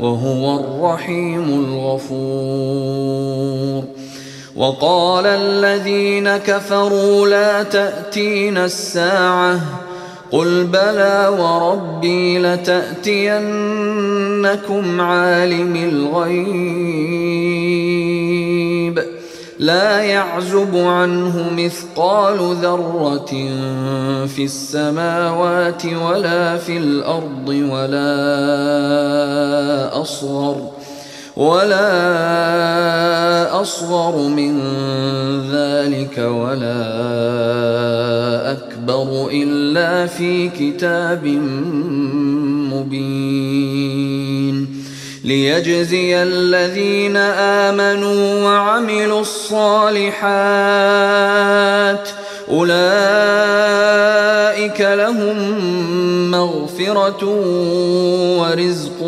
وهو الرحيم الغفور. وقال الذين كفروا لا تاتين الساعة. قل بلى وربي لتأتينكم عالم الغيب. لا يعزب عنه مثقال ذرة في السماوات ولا في الأرض ولا أصغر ولا أصغر من ذلك ولا أكبر إلا في كتاب مبين ليجزي الذين آمنوا وعملوا الصالحات. أولئك لهم مغفرة ورزق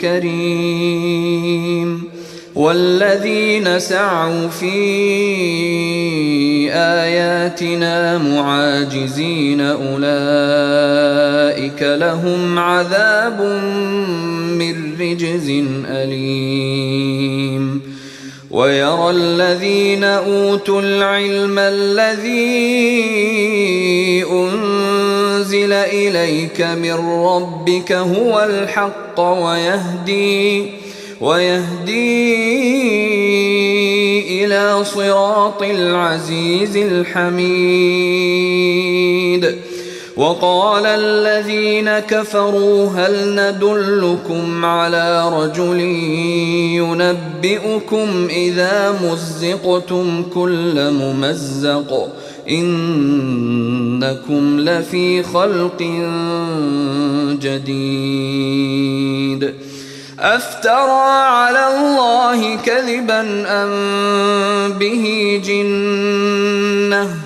كريم. والذين سعوا في آياتنا معاجزين أولئك لهم عذاب من رجز أليم. ويرى الذين أوتوا العلم الذي أنزل إليك من ربك هو الحق ويهدي ويهدي إلى صراط العزيز الحميد. وقال الذين كفروا هل ندلكم على رجل ينبئكم إذا مزقتم كل ممزق إنكم لفي خلق جديد أفترى على الله كذبا أم به جنة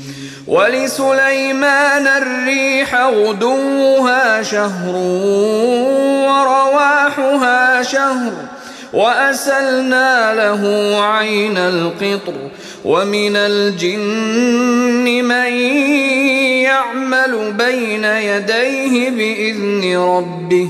ولسليمان الريح غدوها شهر ورواحها شهر وأسلنا له عين القطر ومن الجن من يعمل بين يديه بإذن ربه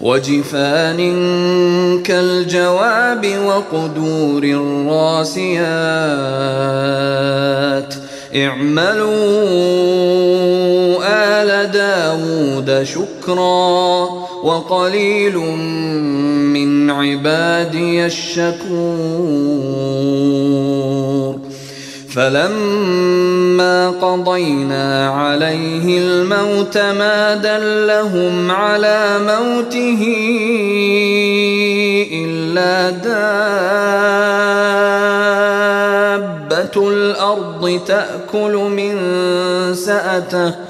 وجفان كالجواب وقدور الراسيات. اعملوا آل داود شكرا وقليل من عبادي الشكور. فلما قضينا عليه الموت ما دلهم على موته إلا دابة الأرض تأكل من سأته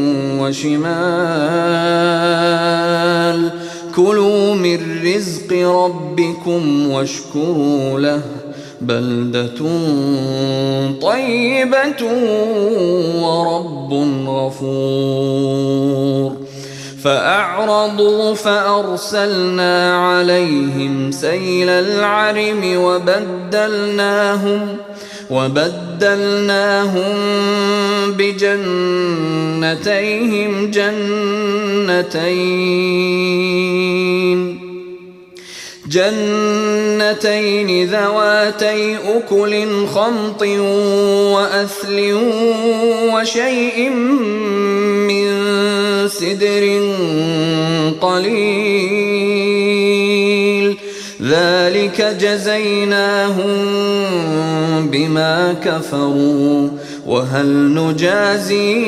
وشمال. كلوا من رزق ربكم واشكروا له. بلدة طيبة ورب غفور. فأعرضوا فأرسلنا عليهم سيل العرم وبدلناهم وبدلناهم بجنتيهم جنتين. جنتين ذواتي أكل خمط وأثل وشيء من سدر قليل. ذلك جزيناهم بما كفروا وهل نجازي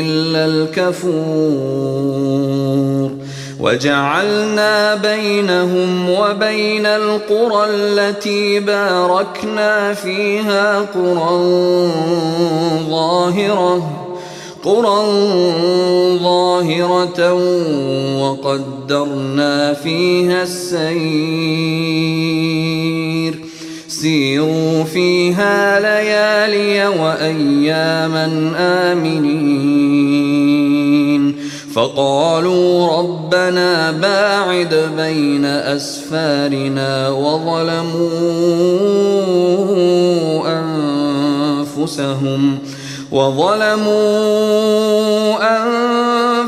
إلا الكفور وجعلنا بينهم وبين القرى التي باركنا فيها قرى ظاهرة قرى ظاهرة وقدرنا فيها السير سيروا فيها ليالي وأياما آمنين. فقالوا ربنا باعد بين أسفارنا وظلموا أنفسهم ۖ وظلموا أنفسهم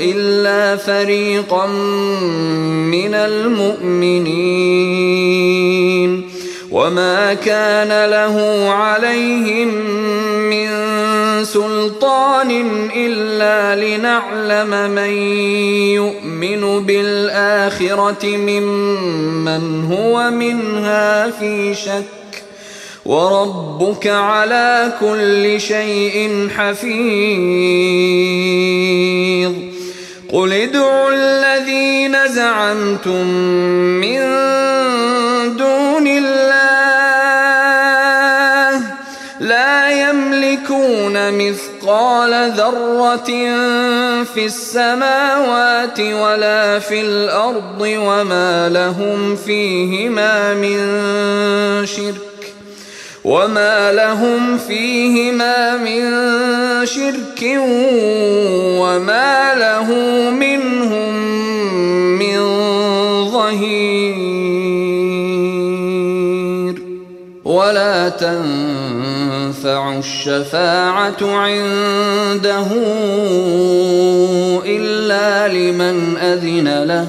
إلا فريقا من المؤمنين وما كان له عليهم من سلطان إلا لنعلم من يؤمن بالآخرة ممن هو منها في شك وربك على كل شيء حفيظ. قل ادعوا الذين زعمتم من دون الله لا يملكون مثقال ذرة في السماوات ولا في الأرض وما لهم فيهما من شرك. وما لهم فيهما من شرك وما له منهم من ظهير ولا تنفع الشفاعة عنده إلا لمن أذن له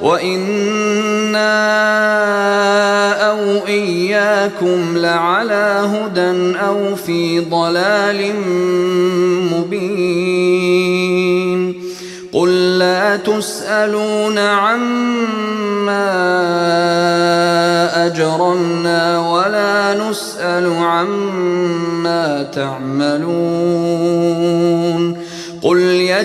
وإنا أو إياكم لعلى هدى أو في ضلال مبين قل لا تسألون عما أجرمنا ولا نسأل عما تعملون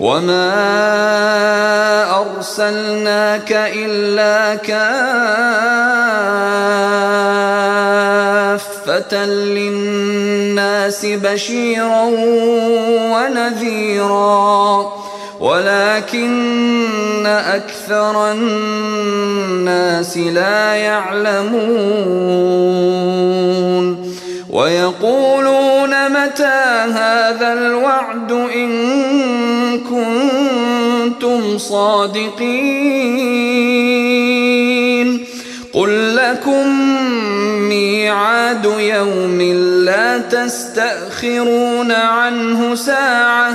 وما أرسلناك إلا كافة للناس بشيرا ونذيرا ولكن أكثر الناس لا يعلمون ويقولون متى هذا الوعد إن كنتم صادقين قل لكم ميعاد يوم لا تستأخرون عنه ساعة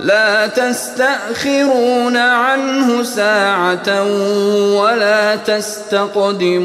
لا تستأخرون عنه ساعة ولا تستقدمون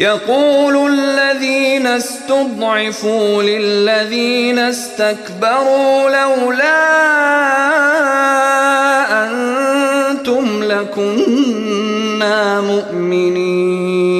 يقول الذين استضعفوا للذين استكبروا لولا أنتم لكنا مؤمنين.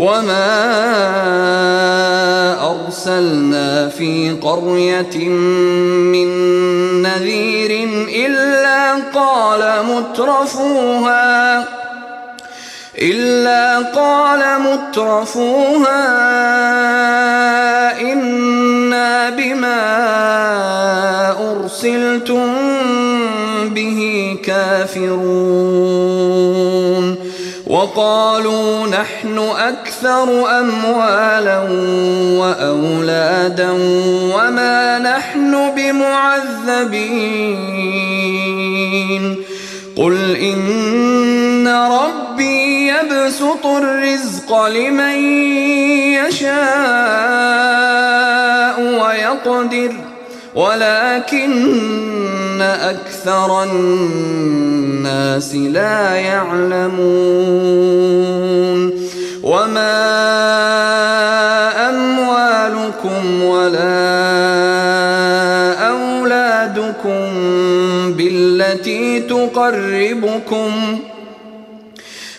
وما أرسلنا في قرية من نذير إلا قال مترفوها إلا قال مترفوها إنا بما أرسلتم به كافرون وقالوا نحن أكثر أموالا وأولادا وما نحن بمعذبين. قل إن ربي يبسط الرزق لمن يشاء ويقدر. ولكن أكثر الناس لا يعلمون وما أموالكم ولا أولادكم بالتي تقربكم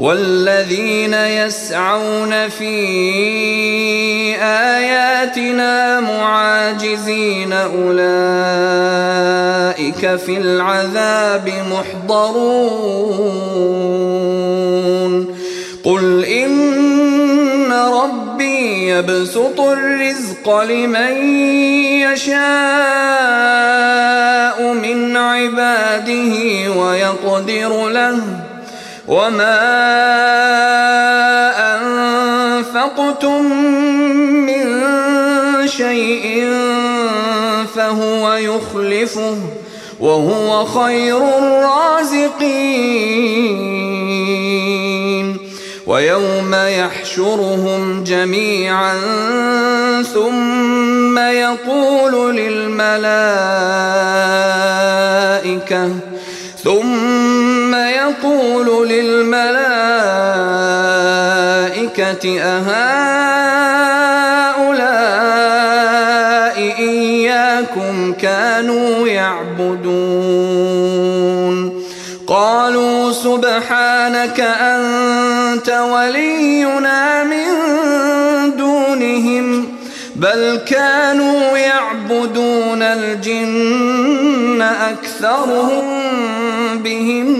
والذين يسعون في آياتنا معاجزين أولئك في العذاب محضرون. قل إن ربي يبسط الرزق لمن يشاء من عباده ويقدر له وما أنفقتم من شيء فهو يخلفه وهو خير الرازقين ويوم يحشرهم جميعا ثم يقول للملائكة ثم أهؤلاء إياكم كانوا يعبدون. قالوا سبحانك أنت ولينا من دونهم بل كانوا يعبدون الجن أكثرهم بهم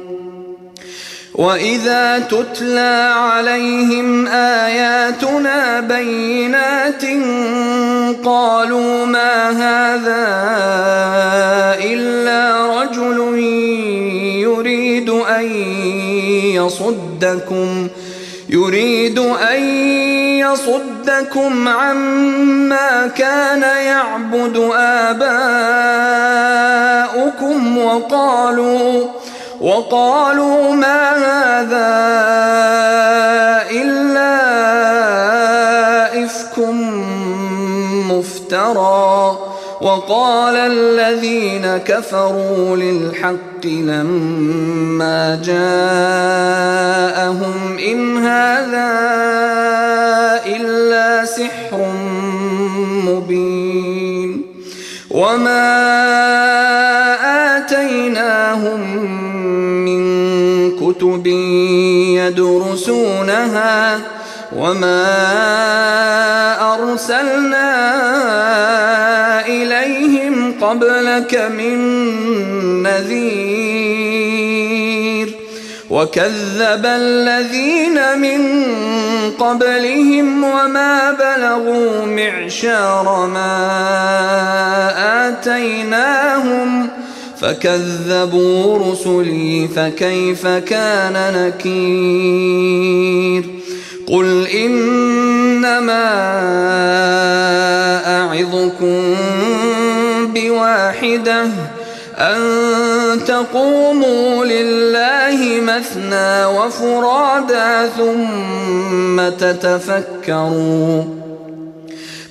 وإذا تتلى عليهم آياتنا بينات قالوا ما هذا إلا رجل يريد أن يصدكم يريد أن يصدكم عما كان يعبد آباؤكم وقالوا وقالوا ما هذا إلا إفك مفترى. وقال الذين كفروا للحق لما جاءهم إن هذا إلا سحر مبين. وما آتيناهم كتب يدرسونها وما أرسلنا إليهم قبلك من نذير وكذب الذين من قبلهم وما بلغوا معشار ما آتيناهم فكذبوا رسلي فكيف كان نكير قل إنما أعظكم بواحدة أن تقوموا لله مثنى وفرادا ثم تتفكروا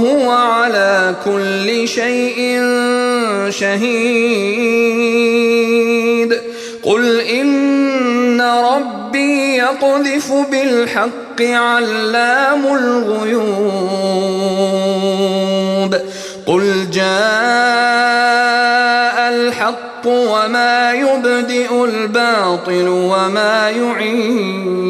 وهو على كل شيء شهيد. قل إن ربي يقذف بالحق علام الغيوب. قل جاء الحق وما يبدئ الباطل وما يعيد.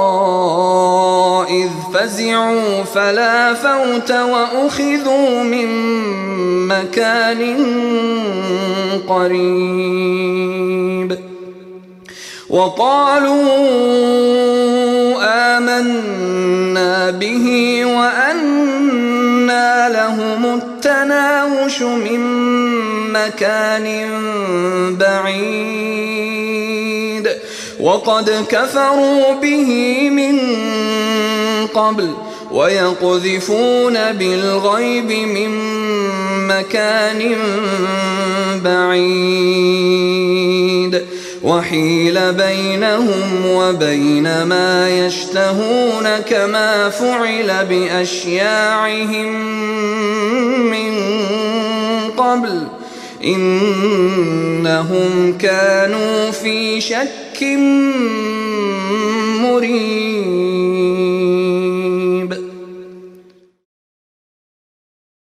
فزعوا فلا فوت وأخذوا من مكان قريب وقالوا آمنا به وأنا لهم التناوش من مكان بعيد وقد كفروا به من قبل ويقذفون بالغيب من مكان بعيد وحيل بينهم وبين ما يشتهون كما فعل بأشياعهم من قبل إنهم كانوا في شك مريب